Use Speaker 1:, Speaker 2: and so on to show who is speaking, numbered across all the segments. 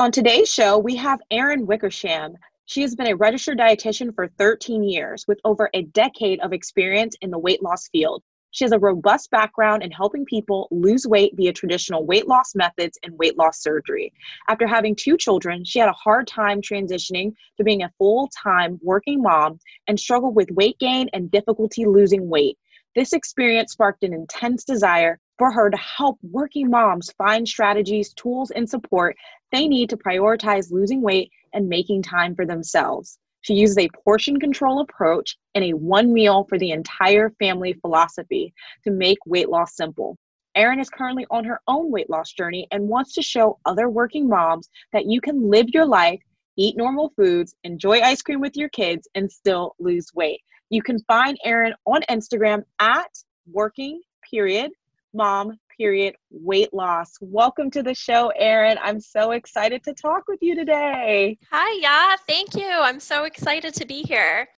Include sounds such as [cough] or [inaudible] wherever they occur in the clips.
Speaker 1: On today's show, we have Erin Wickersham. She has been a registered dietitian for 13 years with over a decade of experience in the weight loss field. She has a robust background in helping people lose weight via traditional weight loss methods and weight loss surgery. After having two children, she had a hard time transitioning to being a full time working mom and struggled with weight gain and difficulty losing weight. This experience sparked an intense desire for her to help working moms find strategies, tools, and support they need to prioritize losing weight and making time for themselves. She uses a portion control approach and a one meal for the entire family philosophy to make weight loss simple. Erin is currently on her own weight loss journey and wants to show other working moms that you can live your life, eat normal foods, enjoy ice cream with your kids, and still lose weight. You can find Erin on Instagram at working period mom period weight loss. Welcome to the show, Erin. I'm so excited to talk with you today.
Speaker 2: Hi, yeah, thank you. I'm so excited to be here.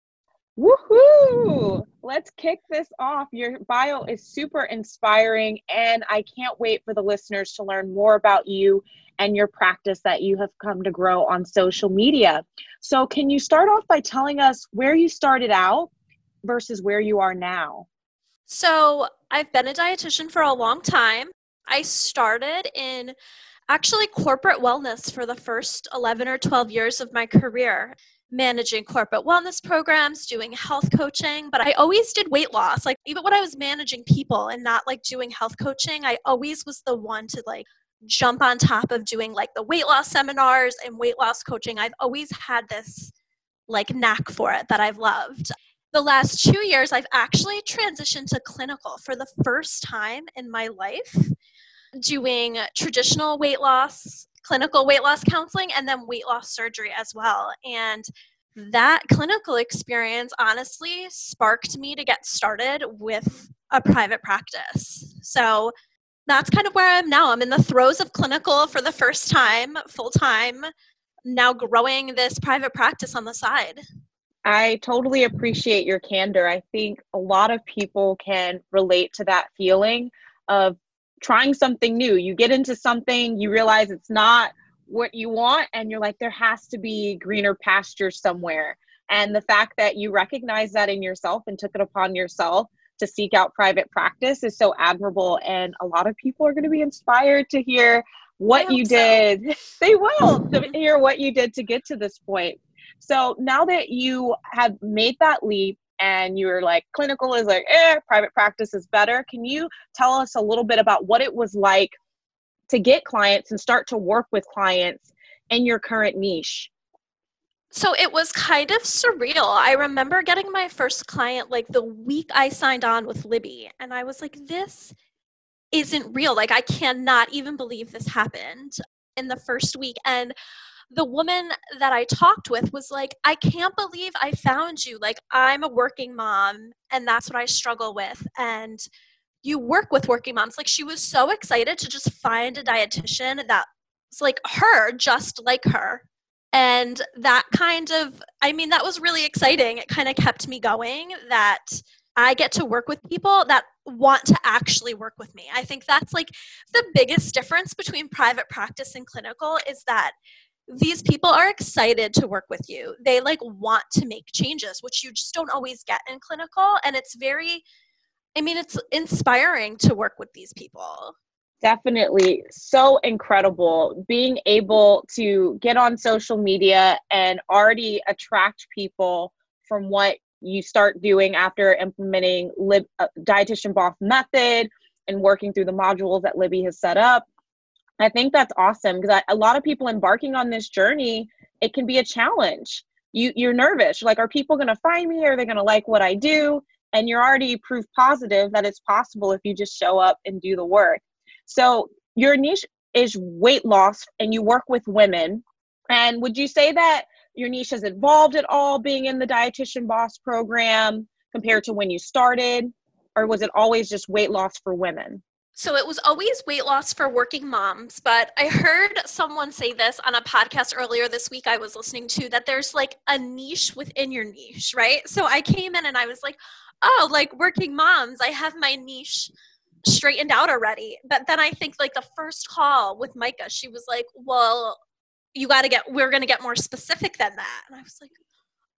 Speaker 1: Woohoo! Let's kick this off. Your bio is super inspiring, and I can't wait for the listeners to learn more about you and your practice that you have come to grow on social media. So, can you start off by telling us where you started out versus where you are now?
Speaker 2: So, I've been a dietitian for a long time. I started in actually corporate wellness for the first 11 or 12 years of my career managing corporate wellness programs, doing health coaching, but I always did weight loss. Like even when I was managing people and not like doing health coaching, I always was the one to like jump on top of doing like the weight loss seminars and weight loss coaching. I've always had this like knack for it that I've loved the last two years, I've actually transitioned to clinical for the first time in my life, doing traditional weight loss, clinical weight loss counseling, and then weight loss surgery as well. And that clinical experience honestly sparked me to get started with a private practice. So that's kind of where I am now. I'm in the throes of clinical for the first time, full time, now growing this private practice on the side.
Speaker 1: I totally appreciate your candor. I think a lot of people can relate to that feeling of trying something new. You get into something, you realize it's not what you want, and you're like, there has to be greener pasture somewhere. And the fact that you recognize that in yourself and took it upon yourself to seek out private practice is so admirable. And a lot of people are going to be inspired to hear what you did. So. [laughs] They will to hear what you did to get to this point. So now that you have made that leap and you're like clinical is like eh private practice is better can you tell us a little bit about what it was like to get clients and start to work with clients in your current niche
Speaker 2: so it was kind of surreal. I remember getting my first client like the week I signed on with Libby, and I was like, this isn't real. Like, I cannot even believe this happened in the first week. And the woman that I talked with was like, I can't believe I found you. Like, I'm a working mom, and that's what I struggle with. And you work with working moms. Like, she was so excited to just find a dietitian that's like her, just like her. And that kind of, I mean, that was really exciting. It kind of kept me going that I get to work with people that want to actually work with me. I think that's like the biggest difference between private practice and clinical is that these people are excited to work with you. They like want to make changes, which you just don't always get in clinical. And it's very, I mean, it's inspiring to work with these people.
Speaker 1: Definitely so incredible being able to get on social media and already attract people from what you start doing after implementing Lib, uh, dietitian boss method and working through the modules that Libby has set up I think that's awesome because a lot of people embarking on this journey, it can be a challenge. You you're nervous. You're like, are people going to find me? Are they going to like what I do? And you're already proof positive that it's possible if you just show up and do the work. So your niche is weight loss, and you work with women. And would you say that your niche has evolved at all, being in the dietitian boss program compared to when you started, or was it always just weight loss for women?
Speaker 2: So it was always weight loss for working moms, but I heard someone say this on a podcast earlier this week I was listening to that there's like a niche within your niche, right? So I came in and I was like, oh, like working moms, I have my niche straightened out already. But then I think like the first call with Micah, she was like, well, you got to get we're going to get more specific than that and i was like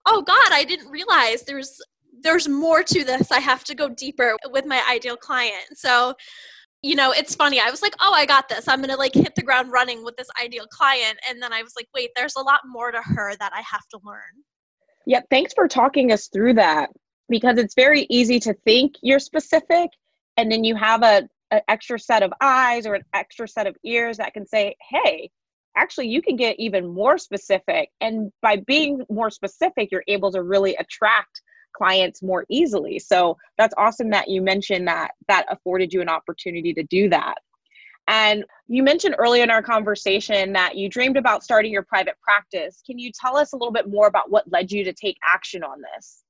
Speaker 2: oh god i didn't realize there's there's more to this i have to go deeper with my ideal client so you know it's funny. I was like oh i got this. I'm going to like hit the ground running with this ideal client. And then i was like wait there's a lot more to her that i have to learn.
Speaker 1: Yep thanks for talking us through that because it's very easy to think you're specific and then you have a an extra set of eyes or an extra set of ears that can say hey actually you can get even more specific. And by being more specific you're able to really attract clients more easily so that's awesome that you mentioned that that afforded you an opportunity to do that and you mentioned earlier in our conversation that you dreamed about starting your private practice can you tell us a little bit more about what led you to take action on this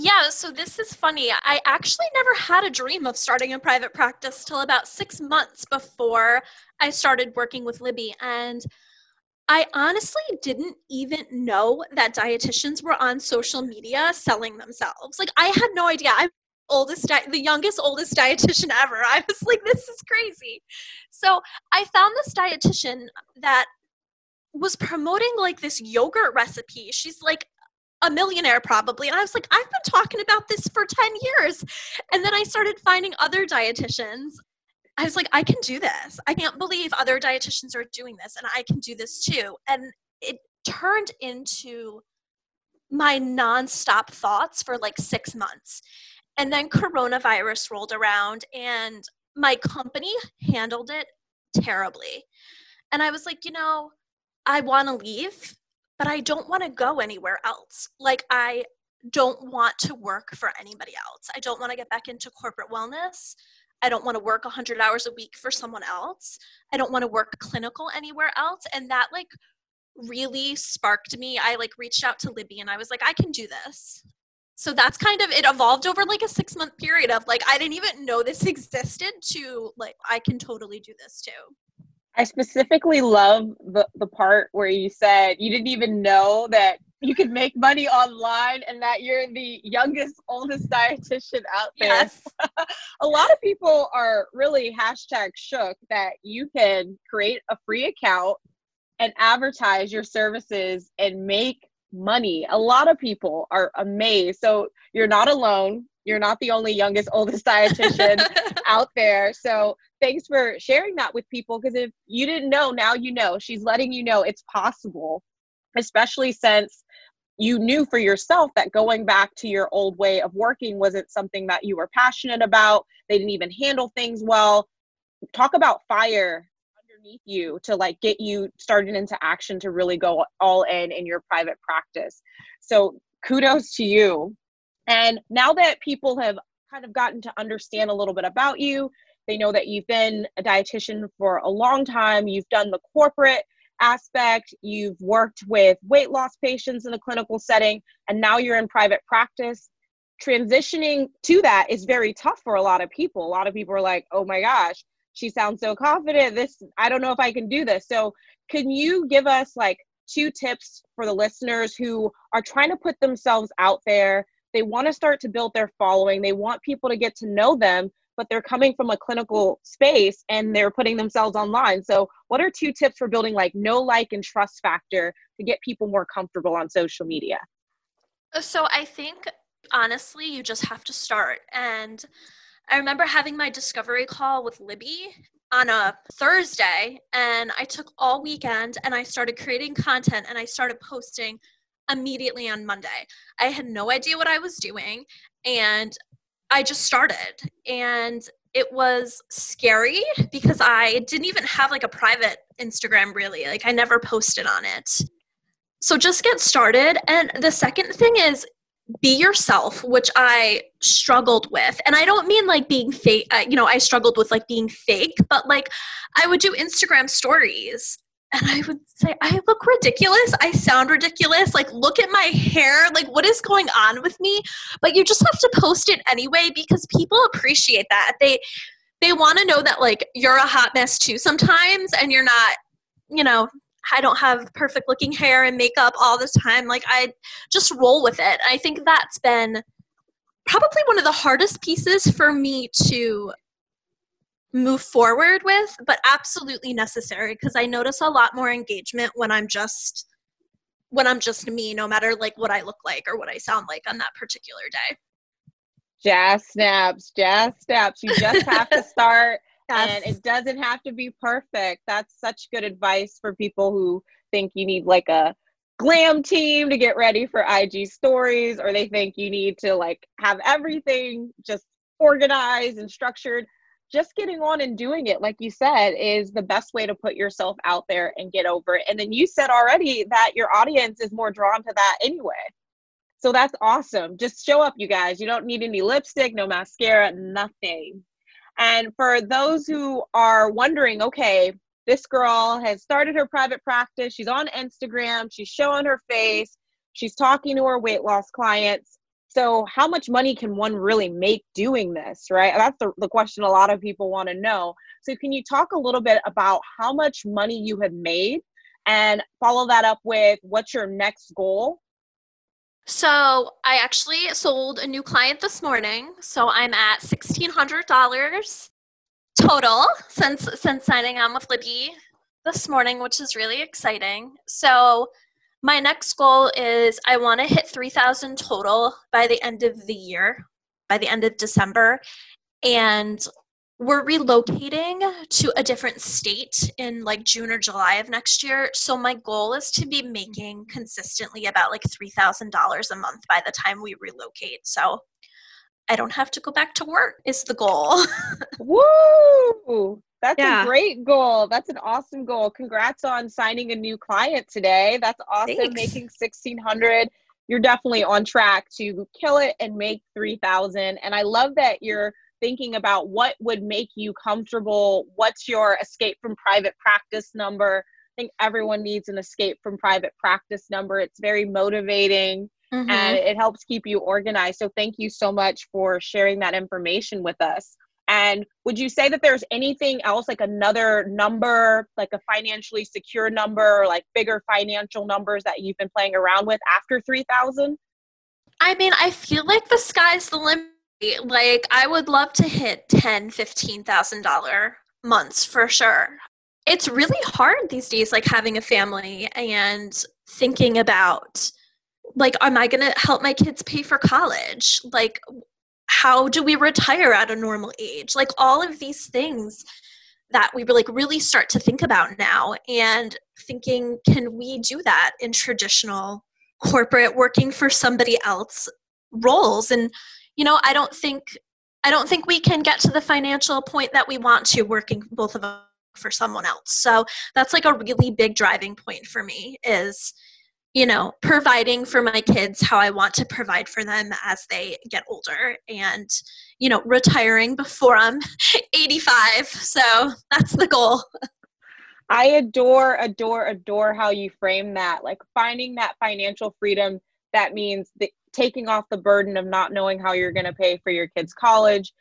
Speaker 2: yeah, so this is funny. I actually never had a dream of starting a private practice till about six months before I started working with Libby. And I honestly didn't even know that dietitians were on social media selling themselves. Like I had no idea. I'm oldest the youngest oldest dietitian ever. I was like this is crazy. So, I found this dietitian that was promoting like this yogurt recipe. She's like a millionaire probably. And I was like, I've been talking about this for 10 years. And then I started finding other dietitians I was like, I can do this. I can't believe other dietitians are doing this, and I can do this too. And it turned into my nonstop thoughts for like six months. And then coronavirus rolled around, and my company handled it terribly. And I was like, you know, I want to leave, but I don't want to go anywhere else. Like, I don't want to work for anybody else. I don't want to get back into corporate wellness. I don't want to work 100 hours a week for someone else. I don't want to work clinical anywhere else. And that like really sparked me. I like reached out to Libby and I was like, I can do this. So that's kind of it evolved over like a six month period of like, I didn't even know this [laughs] existed to like, I can totally do this too.
Speaker 1: I specifically love the, the part where you said you didn't even know that you can make money online and that you're the youngest, oldest dietitian out there. Yes. [laughs] a lot of people are really hashtag shook that you can create a free account and advertise your services and make money. A lot of people are amazed. So you're not alone. You're not the only youngest, oldest dietitian [laughs] out there. So thanks for sharing that with people because if you didn't know, now you know. She's letting you know it's possible, especially since you knew for yourself that going back to your old way of working wasn't something that you were passionate about. They didn't even handle things well. Talk about fire underneath you to like get you started into action to really go all in in your private practice. So kudos to you. And now that people have kind of gotten to understand a little bit about you, they know that you've been a dietitian for a long time, you've done the corporate aspect, you've worked with weight loss patients in a clinical setting, and now you're in private practice. Transitioning to that is very tough for a lot of people. A lot of people are like, oh my gosh, she sounds so confident. This, I don't know if I can do this. So, can you give us like two tips for the listeners who are trying to put themselves out there? They want to start to build their following, they want people to get to know them, but they're coming from a clinical space and they're putting themselves online. So, what are two tips for building like no like and trust factor to get people more comfortable on social media?
Speaker 2: So, I think honestly, you just have to start. And I remember having my discovery call with Libby on a Thursday, and I took all weekend and I started creating content and I started posting immediately on Monday. I had no idea what I was doing, and I just started and it was scary because I didn't even have like a private Instagram really. Like I never posted on it. So just get started. And the second thing is be yourself, which I struggled with. And I don't mean like being fake, uh, you know, I struggled with like being fake, but like I would do Instagram stories and I would say, I look ridiculous. I sound ridiculous. Like, look at my hair. Like, what is going on with me? But you just have to post it anyway because people appreciate that. They they want to know that like you're a hot mess too sometimes, and you're not, you know. I don't have perfect looking hair and makeup all the time. Like, I just roll with it. I think that's been probably one of the hardest pieces for me to move forward with, but absolutely necessary because I notice a lot more engagement when I'm just when I'm just me, no matter like what I look like or what I sound like on that particular day.
Speaker 1: Jazz snaps, jazz snaps. You just have to [laughs] start yes. and it doesn't have to be perfect. That's such good advice for people who think you need like a glam team to get ready for IG stories or they think you need to like have everything just organized and structured just getting on and doing it, like you said, is the best way to put yourself out there and get over it. And then you said already that your audience is more drawn to that anyway. So that's awesome. Just show up, you guys. You don't need any lipstick, no mascara, nothing. And for those who are wondering, okay, this girl has started her private practice. She's on Instagram. She's showing her face. She's talking to her weight loss clients so how much money can one really make doing this right? That's the, the question a lot of people want to know. So can you talk a little bit about how much money you have made and follow that up with what's your next goal?
Speaker 2: So i actually sold a new client this morning. So i'm at $1600 total since since signing on with libby this morning which is really exciting. So my next goal is I want to hit 3,000 total by the end of the year, by the end of December. And we're relocating to a different state in like June or July of next year. So my goal is to be making consistently about like $3,000 a month by the time we relocate. So I don't have to go back to work is the goal. [laughs]
Speaker 1: Woo! That's yeah. a great goal. That's an awesome goal. Congrats on signing a new client today. That's awesome. Thanks. Making 1600. You're definitely on track to kill it and make 3000. And I love that you're thinking about what would make you comfortable. What's your escape from private practice number? I think everyone needs an escape from private practice number. It's very motivating. Mm-hmm. and it helps keep you organized. So, thank you so much for sharing that information with us. And would you say that there's anything else, like another number, like a financially secure number, or like bigger financial numbers that you've been playing around with after 3000?
Speaker 2: I mean, I feel like the sky's the limit. Like, I would love to hit ten, fifteen thousand dollar months for sure. It's really hard these days, like having a family and thinking about like am i going to help my kids pay for college like how do we retire at a normal age? Like all of these things that we like really start to think about now and thinking can we do that in traditional corporate working for somebody else roles? And you know i don't think i don't think we can get to the financial point that we want to working both of us for someone else. So that's like a really big driving point for me is you know, providing for my kids how I want to provide for them as they get older and, you know, retiring before I'm [laughs] 85. So that's the goal.
Speaker 1: I adore, adore, adore how you frame that. Like finding that financial freedom that means taking off the burden of not knowing how you're going to pay for your kids' college,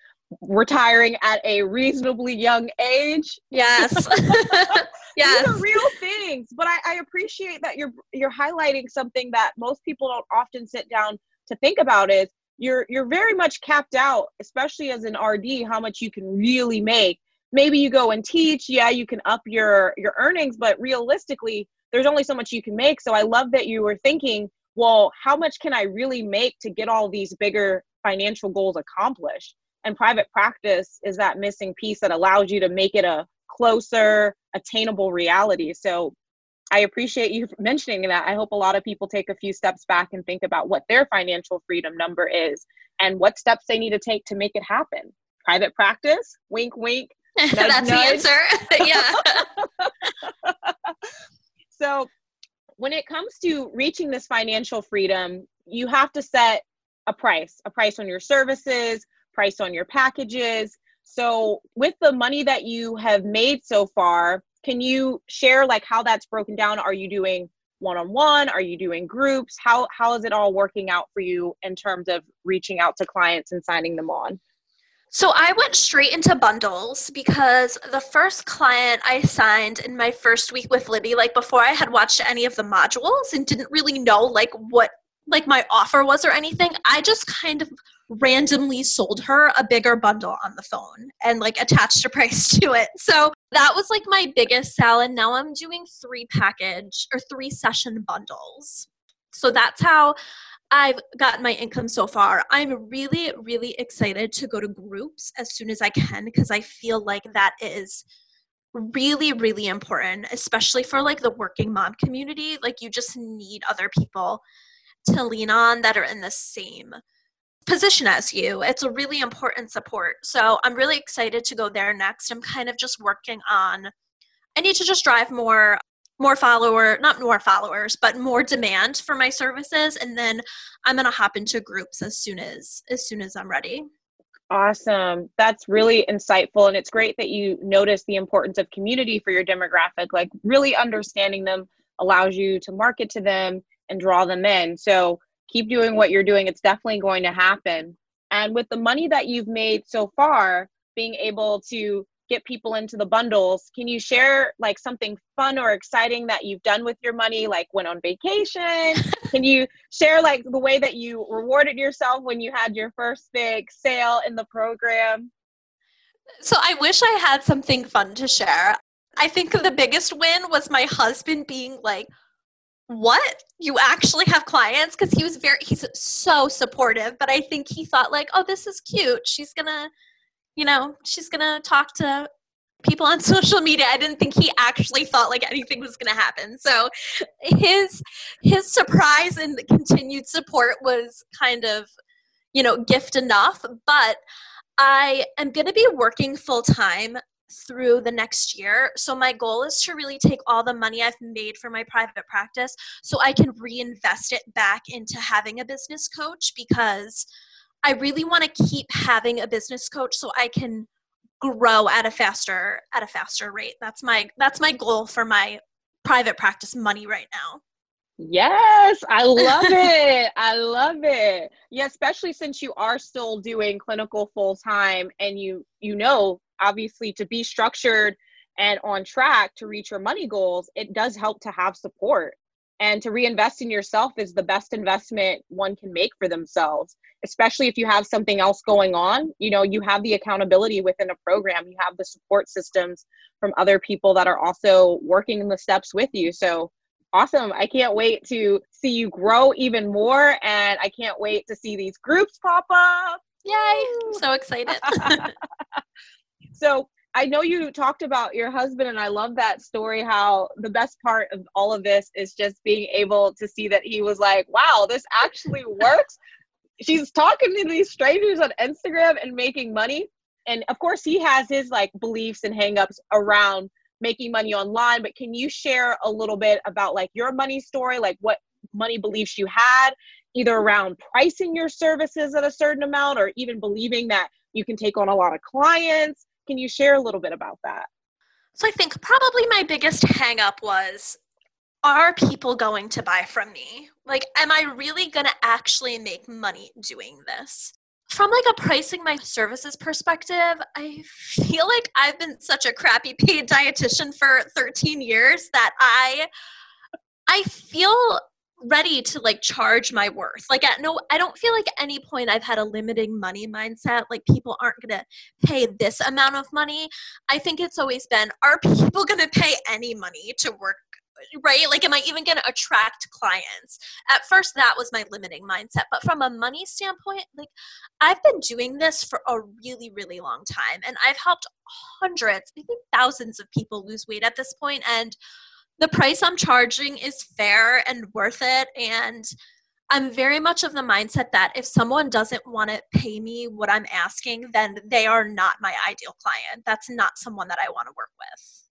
Speaker 1: retiring at a reasonably young age.
Speaker 2: Yes. [laughs] [laughs]
Speaker 1: yes. These are real things. But I, I appreciate that you're you're highlighting something that most people don't often sit down to think about is you're you're very much capped out, especially as an RD, how much you can really make. Maybe you go and teach, yeah, you can up your your earnings, but realistically, there's only so much you can make. So I love that you were thinking, well, how much can I really make to get all these bigger financial goals accomplished? And private practice is that missing piece that allows you to make it a closer attainable reality. So i appreciate you [laughs] mentioning that. I hope a lot of people take a few steps back and think about what their financial freedom number is and what steps they need to take to make it happen. Private practice wink wink [laughs]
Speaker 2: nudge, that's nudge. the answer. [laughs]
Speaker 1: Yeah. So when it comes to reaching this financial freedom you have to set a price a price on your services price on your packages. So, with the money that you have made so far, can you share like how that's broken down? Are you doing one-on-one? Are you doing groups? How how is it all working out for you in terms of reaching out to clients and signing them on?
Speaker 2: So I went straight into bundles because the first client I signed in my first week with Libby, like before I had watched any of the modules and didn't really know like what like my offer was or anything, I just kind of randomly sold her a bigger bundle on the phone and like attached a price [laughs] to it. So that was like my biggest sell. And now I'm doing three package or three session bundles. So that's how I've gotten my income so far. I'm really, really excited to go to groups as soon as I can because I feel like that is really really important especially for like the working mom community like you just need other people to lean on that are in the same position as you. It's a really important support. So I'm really excited to go there next. I'm kind of just working on I need to just drive more more follower, not more followers, but more demand for my services and then I'm going to hop into groups as soon as as soon as I'm ready.
Speaker 1: Awesome. That's really insightful and it's great that you notice the importance of community for your demographic. Like really understanding them allows you to market to them and draw them in. So keep doing what you're doing. It's definitely going to happen. And with the money that you've made so far, being able to get people into the bundles, can you share like something fun or exciting that you've done with your money? Like went on vacation? [laughs] can you share like the way that you rewarded yourself when you had your first big sale in the program?
Speaker 2: So I wish I had something fun to share. I think the biggest win was my husband being like, what? You actually have clients? Because he was very he's so supportive but i think he thought like oh this is cute. She's gonna you know she's gonna talk to people on [laughs] social media. I didn't think he actually thought like anything was gonna happen. So his his surprise and continued support was kind of you know gift enough but i am gonna be working full time through the next year. So my goal is to really take all the money I've made for my private practice so I can reinvest it back into having a business coach because I really want to keep having a business coach so I can grow at a faster at a faster rate. That's my that's my goal for my private practice money right now.
Speaker 1: Yes, I love it. I love it. Yeah, especially since you are still doing clinical full time and you you know obviously to be structured and on track to reach your money goals, it does help to have support. And to reinvest in yourself is the best investment one can make for themselves, especially if you have something else going on. You know, you have the accountability within a program, you have the support systems from other people that are also working in the steps with you. So, awesome. I can't wait to see you grow even more. And I can't wait to see these groups pop up.
Speaker 2: Yay! I'm so excited. [laughs] [laughs]
Speaker 1: So I know you talked about your husband, and I love that story. How the best part of all of this is just being able to see that he was like, wow, this actually [laughs] works. She's talking to these strangers on Instagram and making money. And of course, he has his like beliefs and hangups around making money online. But can you share a little bit about like your money story, like what money beliefs you had, either around pricing your services at a certain amount or even believing that you can take on a lot of clients? Can you share a little bit about that?
Speaker 2: So I think probably my biggest hangup was are people going to buy from me? Like, am I really going to actually make money doing this? From like a pricing my services perspective, I feel like I've been such a crappy paid dietitian for 13 years that I I feel ready to like charge my worth. Like at no I don't feel like any point I've had a limiting money mindset like people aren't going to pay this amount of money. I think it's always been are people going to pay any money to work right? Like am I even going to attract clients? At first that was my limiting mindset, but from a money standpoint, like I've been doing this for a really really long time and I've helped hundreds, maybe thousands of people lose weight at this point and the price I'm charging is fair and worth it. And I'm very much of the mindset that if someone doesn't want to pay me what I'm asking, then they are not my ideal client. That's not someone that I want to work with.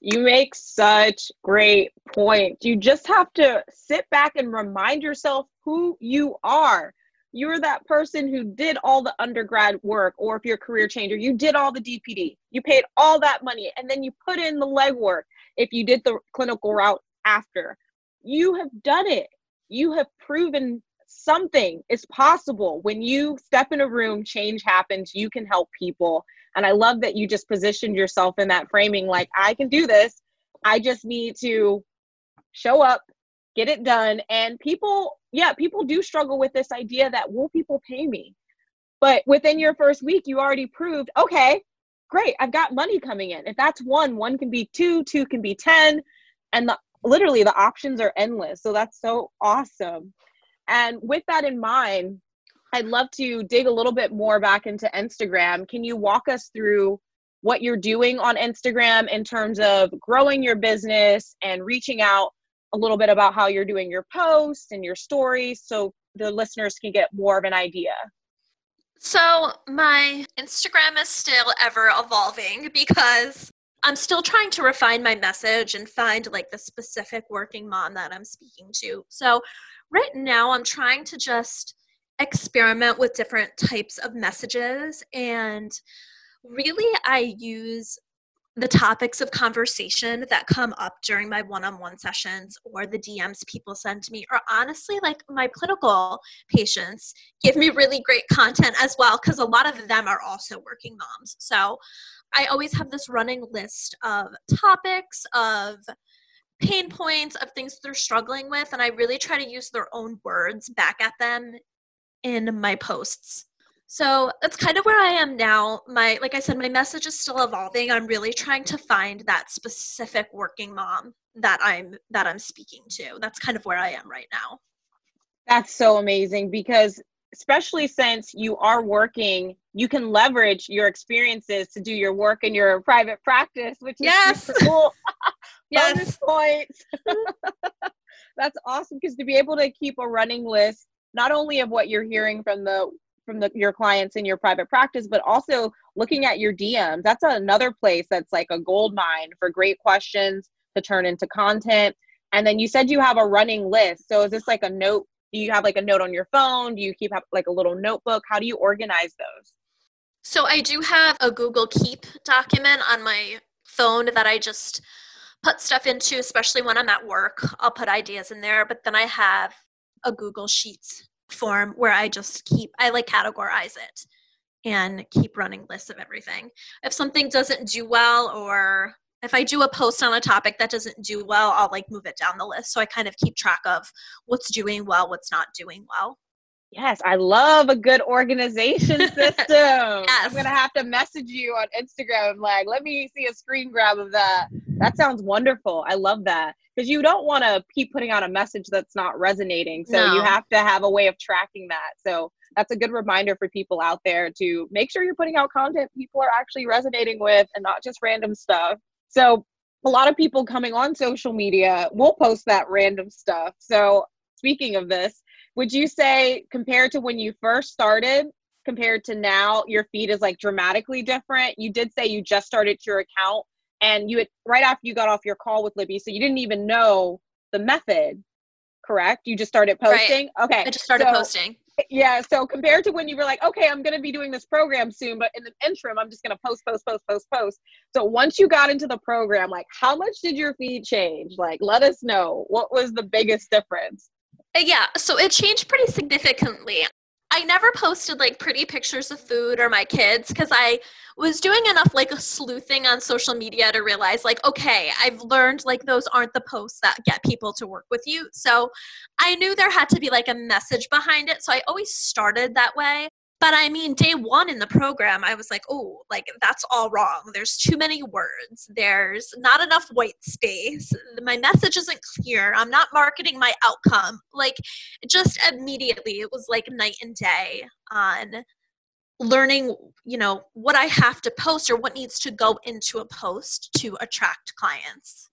Speaker 1: You make such great points. You just have to sit back and remind yourself who you are. You're that person who did all the undergrad work, or if you're a career changer, you did all the DPD. You paid all that money and then you put in the legwork if you did the clinical route after. You have done it. You have proven something is possible. When you step in a room, change happens. You can help people. And I love that you just positioned yourself in that framing like, I can do this. I just need to show up, get it done. And people, yeah, people do struggle with this idea that will people pay me? But within your first week, you already proved, okay, great, I've got money coming in. If that's one, one can be two, two can be 10. And the, literally the options are endless. So that's so awesome. And with that in mind, I'd love to dig a little bit more back into Instagram. Can you walk us through what you're doing on Instagram in terms of growing your business and reaching out a little bit about how you're doing your posts and your stories so the listeners can get more of an idea?
Speaker 2: So, my Instagram is still ever evolving because I'm still trying to refine my message and find like the specific working mom that I'm speaking to. So, right now, I'm trying to just experiment with different types of messages and really I use the topics of conversation that come up during my one-on-one sessions or the DMs people send to me or honestly like my clinical patients give me really great content as well cuz a lot of them are also working moms. So I always have this running list of topics of pain points of things they're struggling with and I really try to use their own words back at them in my posts. So that's kind of where I am now. My like I said, my message is still evolving. I'm really trying to find that specific working mom that I'm that I'm speaking to. That's kind of where I am right now.
Speaker 1: That's so amazing because especially since you are working, you can leverage your experiences to do your work in your private practice, which is
Speaker 2: yes.
Speaker 1: super cool. [laughs] [laughs]
Speaker 2: yes.
Speaker 1: points. [laughs] That's awesome because to be able to keep a running list not only of what you're hearing from the from the, your clients in your private practice but also looking at your dms that's another place that's like a gold mine for great questions to turn into content. And then you said you have a running list. So is this like a note do you have like a note on your phone? Do you keep like a little notebook? How do you organize those?
Speaker 2: So i do have a google keep document on my phone that i just put stuff into especially when i'm at work. I'll put ideas in there but then i have a Google Sheets form where I just keep, I like categorize it and keep running lists of everything. If something doesn't do well or if I do a post on a topic that doesn't do well, I'll like move it down the list. So I kind of keep track of what's doing well, what's not doing well.
Speaker 1: Yes, I love a good organization [laughs] system. yes. I'm gonna have to message you on Instagram. Like, let me see a screen grab of that. That sounds wonderful. I love that because you don't want to keep putting out a message that's not resonating. So no. you have to have a way of tracking that. So that's a good reminder for people out there to make sure you're putting out content people are actually resonating with and not just random stuff. So a lot of people coming on social media will post that random stuff. So speaking of this, would you say compared to when you first started compared to now your feed is like dramatically different? You did say you just started your account and you had right after you got off your call with libby so you didn't even know the method correct? You just started posting?
Speaker 2: Right.
Speaker 1: okay.
Speaker 2: I just started
Speaker 1: so,
Speaker 2: posting.
Speaker 1: yeah so compared to when you were like okay i'm going to be doing this program soon but in the interim i'm just going to post post post post post. So once you got into the program like how much did your feed change? Like let us know. What was the biggest difference
Speaker 2: Uh, yeah, so it changed pretty significantly. I never posted like pretty pictures of food or my kids because I was doing enough like sleuthing on social media to realize like okay, I've learned like those aren't the posts that get people to work with you. So I knew there had to be like a message behind it. So I always started that way. But I mean, day one in the program, I was like, oh, like that's all wrong. There's too many words. There's not enough white space. My message isn't clear. I'm not marketing my outcome. Like, just immediately, it was like night and day on learning, you know, what I have to post or what needs to go into a post to attract clients.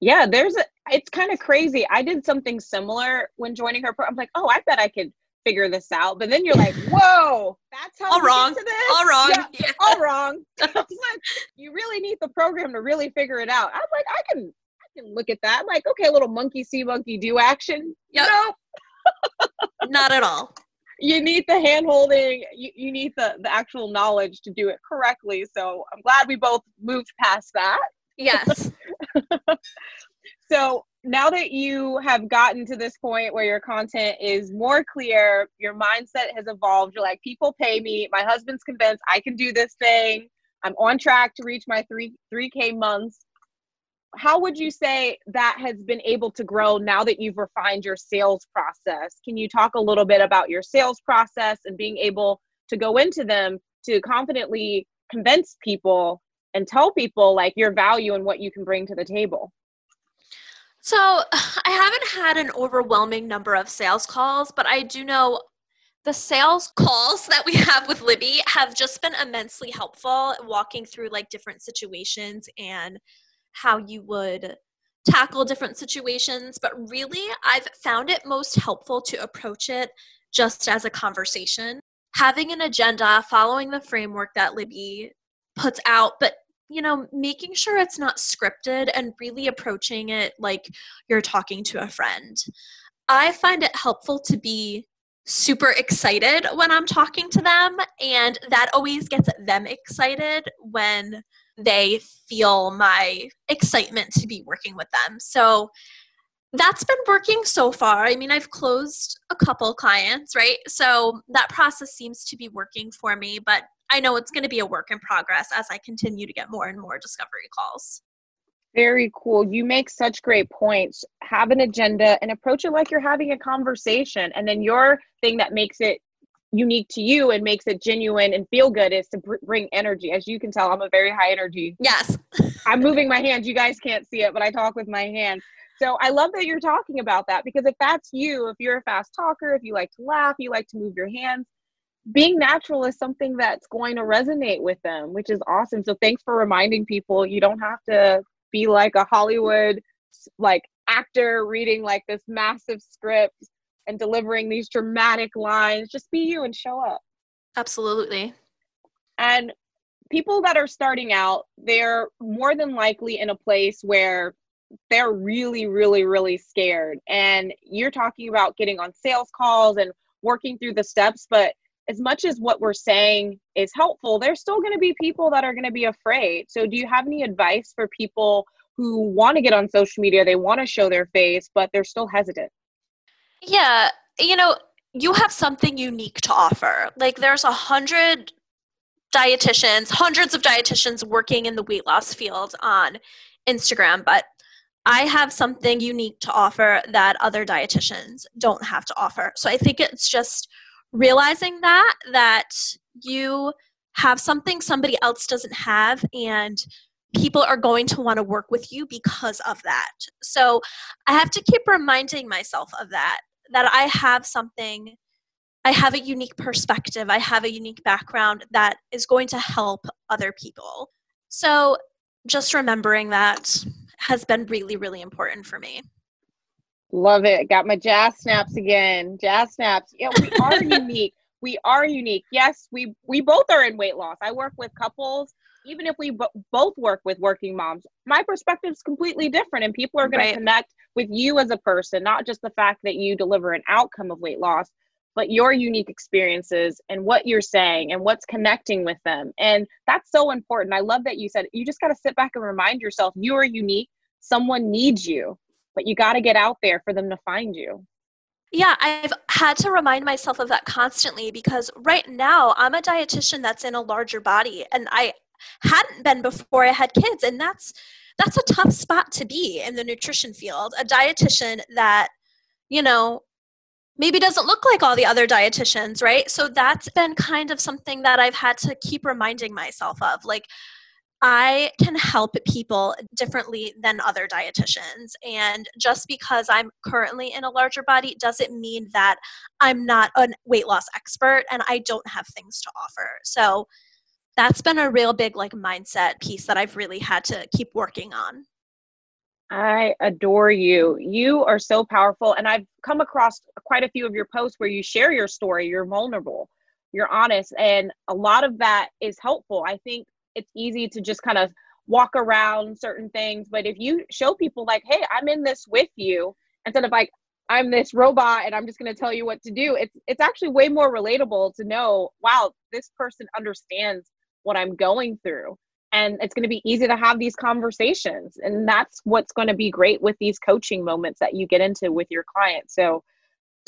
Speaker 1: Yeah, there's a, it's kind of crazy. I did something similar when joining her. I'm like, oh, I bet I could figure this out. But then you're like, whoa, that's how
Speaker 2: all wrong. All wrong.
Speaker 1: Yeah, yeah. All wrong. [laughs] like, you really need the program to really figure it out. I'm like, I can I can look at that. I'm like, okay, a little monkey see, monkey do action.
Speaker 2: Yep. [laughs] Not at all.
Speaker 1: You need the hand holding, you, you need the, the actual knowledge to do it correctly. So I'm glad we both moved past that.
Speaker 2: Yes. [laughs]
Speaker 1: so now that you have gotten to this point where your content is more clear, your mindset has evolved. You're like, people pay me. My husband's convinced I can do this thing. I'm on track to reach my three three k months. How would you say that has been able to grow now that you've refined your sales process? Can you talk a little bit about your sales process and being able to go into them to confidently convince people and tell people like your value and what you can bring to the table?
Speaker 2: So, [sighs] I haven't had an overwhelming number of sales calls, but I do know the sales [laughs] calls that we have with Libby have just been immensely helpful walking through like different situations and how you would tackle different situations. But really, I've found it most helpful to approach it just as a conversation. Having an agenda, following the framework that Libby puts out, but you know, making sure it's not scripted and really approaching it like you're talking to a friend. I find it helpful to be super excited when I'm talking to them, and that always gets them excited when they feel my excitement to be working with them. So that's been working so far. I mean, I've closed a couple clients, right? So that process seems to be working for me, but I know it's going to be a work in progress as I continue to get more and more discovery calls.
Speaker 1: Very cool. You make such great points. Have an agenda and approach it like you're having a conversation. And then your thing that makes it unique to you and makes it genuine and feel good is to br- bring energy. As you can tell, I'm a very high energy.
Speaker 2: Yes. [laughs]
Speaker 1: I'm moving my hands. You guys can't see it, but I talk with my hands. So I love that you're talking about that because if that's you, if you're a fast talker, if you like to laugh, you like to move your hands, being natural is something that's going to resonate with them, which is awesome. So thanks for reminding people you don't have to be like a Hollywood like actor reading like this massive script and delivering these dramatic lines. Just be you and show up.
Speaker 2: Absolutely.
Speaker 1: And people that are starting out, they're more than likely in a place where they're really, really, really scared. And you're talking about getting on sales calls and working through the steps, but as much as what we're saying is helpful, there's still going to be people that are going to be afraid. So, do you have any advice for people who want to get on social media? They want to show their face, but they're still hesitant.
Speaker 2: Yeah, you know, you have something unique to offer. Like, there's a hundred dietitians, hundreds of dietitians working in the weight loss field on Instagram, but I have something unique to offer that other dietitians don't have to offer. So I think it's just realizing that that you have something somebody else doesn't have and people are going to want to work with you because of that. So I have to keep reminding myself of that that I have something I have a unique perspective, I have a unique background that is going to help other people. So just remembering that has been really really important for me.
Speaker 1: Love it. Got my jazz snaps again. Jazz snaps. Yeah, we are [laughs] unique. We are unique. Yes, we we both are in weight loss. I work with couples. Even if we b- both work with working moms, my perspective is completely different, and people are going right. to connect with you as a person, not just the fact that you deliver an outcome of weight loss, but your unique experiences and what you're saying and what's connecting with them. And that's so important. I love that you said you just got to sit back and remind yourself you are unique. Someone needs you but you got to get out there for them to find you.
Speaker 2: Yeah, I've had to remind myself of that constantly because right now I'm a dietitian that's in a larger body and I hadn't been before I had kids and that's that's a tough spot to be in the nutrition field. A dietitian that you know maybe doesn't look like all the other dietitians, right? So that's been kind of something that I've had to keep reminding myself of like I can help people differently than other dietitians. And just because I'm currently in a larger body doesn't mean that I'm not a weight loss expert and I don't have things to offer. So that's been a real big like mindset piece that I've really had to keep working on.
Speaker 1: I adore you. You are so powerful. And I've come across quite a few of your posts where you share your story, you're vulnerable, you're honest. And a lot of that is helpful. I think it's easy to just kind of walk around certain things. But if you show people, like, hey, I'm in this with you, instead of like, I'm this robot and I'm just going to tell you what to do, it's, it's actually way more relatable to know, wow, this person understands what I'm going through. And it's going to be easy to have these conversations. And that's what's going to be great with these coaching moments that you get into with your clients. So,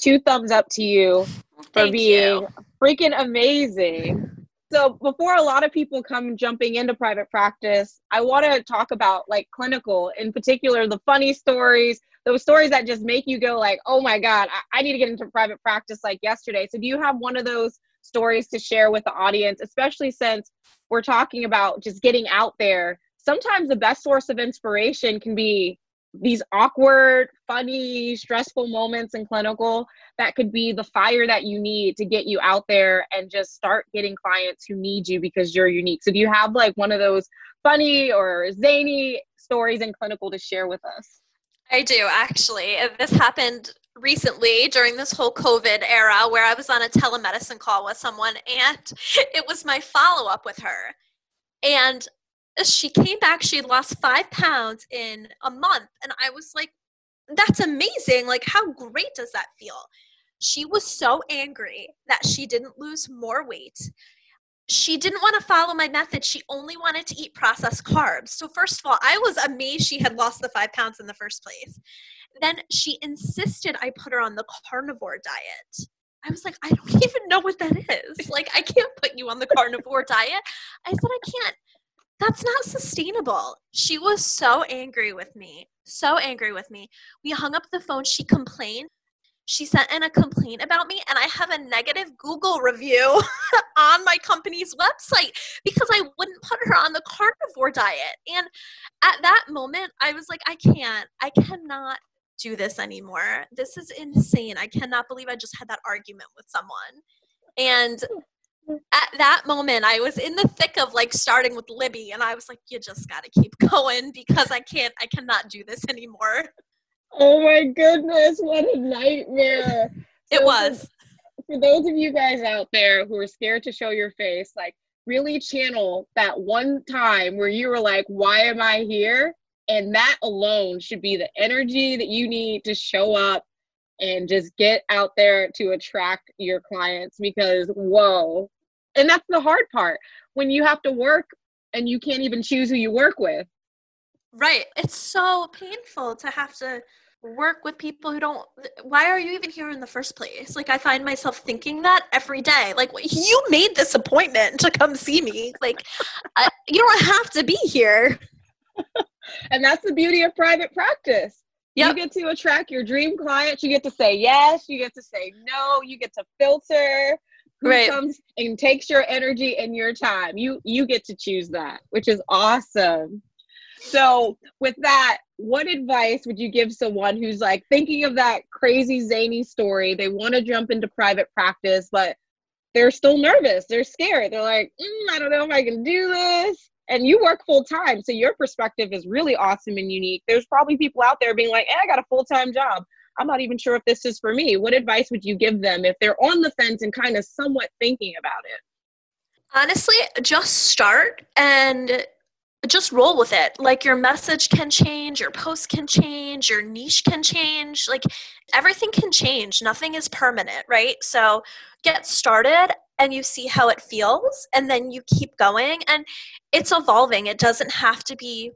Speaker 1: two thumbs up to you for
Speaker 2: Thank
Speaker 1: being
Speaker 2: you.
Speaker 1: freaking amazing. So before a lot of people come jumping into private practice, I want to talk about like clinical, in particular, the funny stories, those stories that just make you go like, "Oh my god, I, I need to get into private practice like yesterday." So do you have one of those stories to share with the audience, especially since we're talking about just getting out there. Sometimes the best source of inspiration can be these awkward, funny, stressful moments in clinical that could be the fire that you need to get you out there and just start getting clients who need you because you're unique. So, do you have like one of those funny or zany stories in clinical to share with us?
Speaker 2: I do actually. This happened recently during this whole COVID era where I was on a telemedicine call with someone and [laughs] it was my follow up with her. And Uh, she came back, she had lost five pounds in a month. And I was like, that's amazing. Like, how great does that feel? She was so angry that she didn't lose more weight. She didn't want to follow my method. She only wanted to eat processed carbs. So, first of all, I was amazed she had lost the five pounds in the first place. Then she insisted I put her on the carnivore diet. I was like, I don't [laughs] even know what that is. Like, I can't put you on the carnivore diet. I said, I can't that's not sustainable. She was so angry with me, so angry with me. We hung up the phone. She complained. She sent in a complaint about me, and I have a negative Google review [laughs] on my company's website because I wouldn't put her on the carnivore diet. And at that moment, I was like, I can't, I cannot do this anymore. This is insane. I cannot believe I just had that argument with someone. And hmm. At that moment i was in the thick of like starting with libby and i was like you just got to keep [laughs] going because i can't i cannot do this anymore.
Speaker 1: Oh my goodness what a nightmare.
Speaker 2: It was
Speaker 1: for, for those of you guys out there who are scared to show your face like really channel that one time where you were like why am i here? And that alone should be the energy that you need to show up and just get out there to attract your clients because whoa. And that's the hard part when you have to work and you can't even choose who you work with.
Speaker 2: Right it's so painful to have to work with people who don't why are you even here in the first place? Like i find myself thinking that every day like you made this appointment to come see me? Like I, you don't have to be here. [laughs]
Speaker 1: And that's the beauty of private practice yep. you get to attract your dream clients you get to say yes you get to say no you get to filter who right. comes and takes your energy and your time. You you get to choose that, which is awesome. So, with that, what advice would you give someone who's like thinking of that crazy zany story? They want to jump into private practice, but they're still nervous. They're scared. They're like, mm, I don't know if I can do this. And you work full time, so your perspective is really awesome and unique. There's probably people out there being like, "Hey, I got a full time job. I'm not even sure if this is for me. What advice would you give them if they're on the fence and kind of somewhat thinking about it?
Speaker 2: Honestly, just start and just roll with it. Like your message can change, your post can change, your niche can change. Like everything can change. Nothing is permanent, right? So get started and you see how it feels and then you keep going and it's evolving. It doesn't have to be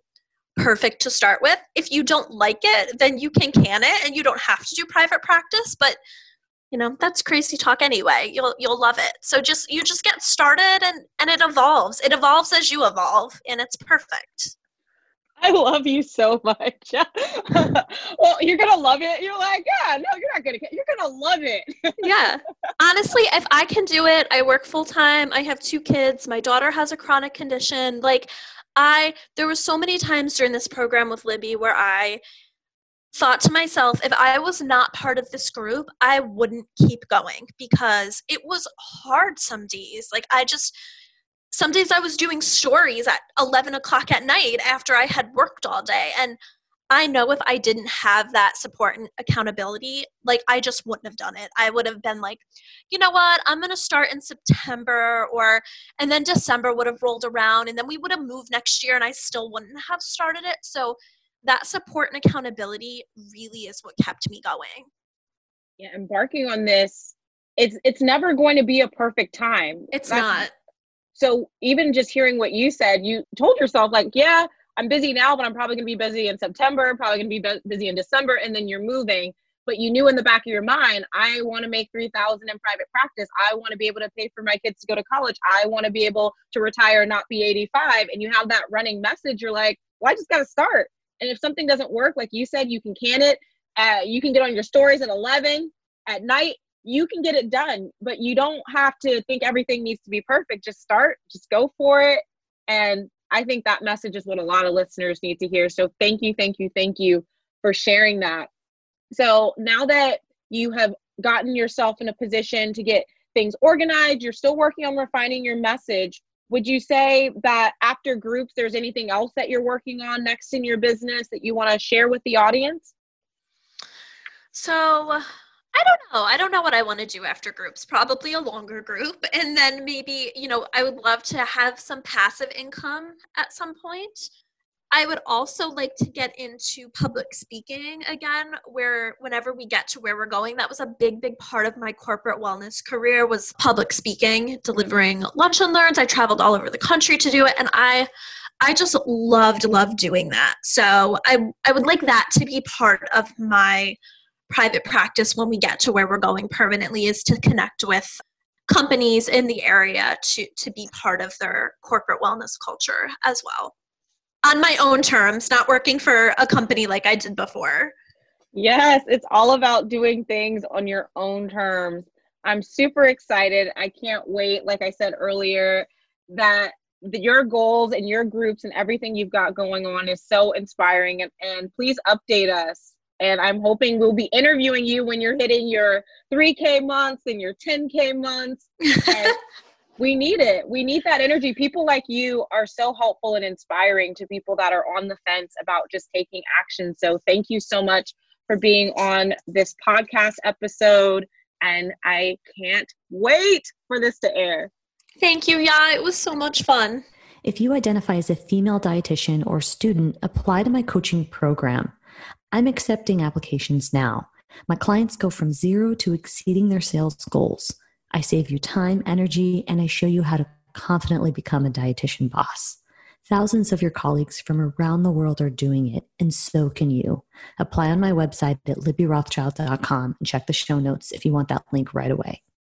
Speaker 2: perfect to start with. If you don't like it, then you can can it and you don't have to do private practice, but you know, that's crazy talk anyway. You'll you'll love it. So just you just get started and and it evolves. It evolves as you evolve and it's perfect.
Speaker 1: I love you so much. [laughs] well, you're gonna love it. You're like, yeah, no, you're not gonna. You're gonna love it. [laughs]
Speaker 2: yeah, honestly, if I can do it, I work full time. I have two kids. My daughter has a chronic condition. Like, I there were so many times during this program with Libby where I thought to myself, if I was not part of this group, I wouldn't keep going because it was hard some days. Like I just some days I was doing stories at 11 o'clock at night after I had worked all day. And I know if I didn't have that support and accountability, like I just wouldn't have done it. I would have been like, you know what, I'm going to start in September or, and then December would have rolled around and then we would have moved next year and I still wouldn't have started it. So that support and accountability really is what kept me going.
Speaker 1: Yeah, embarking on this, it's it's never going to be a perfect time.
Speaker 2: It's That's, not.
Speaker 1: So even just hearing what you said, you told yourself like, yeah, I'm busy now, but I'm probably going to be busy in September, probably going to be busy in December, and then you're moving. But you knew in the back of your mind, I want to make 3000 in private practice. I want to be able to pay for my kids to go to college. I want to be able to retire and not be 85. And you have that running message. You're like, well, I just got to start. And if something doesn't work, like you said, you can can it. Uh, you can get on your stories at 11 at night you can get it done, but you don't have to think everything needs to be perfect. Just start, just go for it. And I think that message is what a lot of listeners need to hear. So thank you, thank you, thank you for sharing that. So now that you have gotten yourself in a position to get things organized, you're still working on refining your message. Would you say that after groups, there's anything else that you're working on next in your business that you want to share with the audience?
Speaker 2: So, I don't know. I don't know what I want to do after groups. Probably a longer group. And then maybe, you know, I would love to have some passive income at some point. I would also like to get into public speaking again, where whenever we get to where we're going, that was a big, big part of my corporate wellness career was public speaking, delivering lunch and learns. I traveled all over the country to do it. And I I just loved, loved doing that. So I I would like that to be part of my private practice when we get to where we're going permanently is to connect with companies in the area to to be part of their corporate wellness culture as well. On my own terms not working for a company like i did before.
Speaker 1: Yes it's all about doing things on your own terms. I'm super excited. I can't wait like i said earlier that your goals and your groups and everything you've got going on is so inspiring. And, and please update us and I'm hoping we'll be interviewing you when you're hitting your 3K months and your 10K months. [laughs] we need it. We need that energy. People like you are so helpful and inspiring to people that are on the fence about just taking action. So thank you so much for being on this podcast episode. And I can't wait for this to air.
Speaker 2: Thank you. Yeah, it was so much fun.
Speaker 3: If you identify as a female dietitian or student, apply to my coaching program. I'm accepting applications now. My clients go from zero to exceeding their sales goals. I save you time, energy, and I show you how to confidently become a dietitian boss. Thousands of your colleagues from around the world are doing it, and so can you. Apply on my website at libbyrothschild.com and check the show notes if you want that link right away.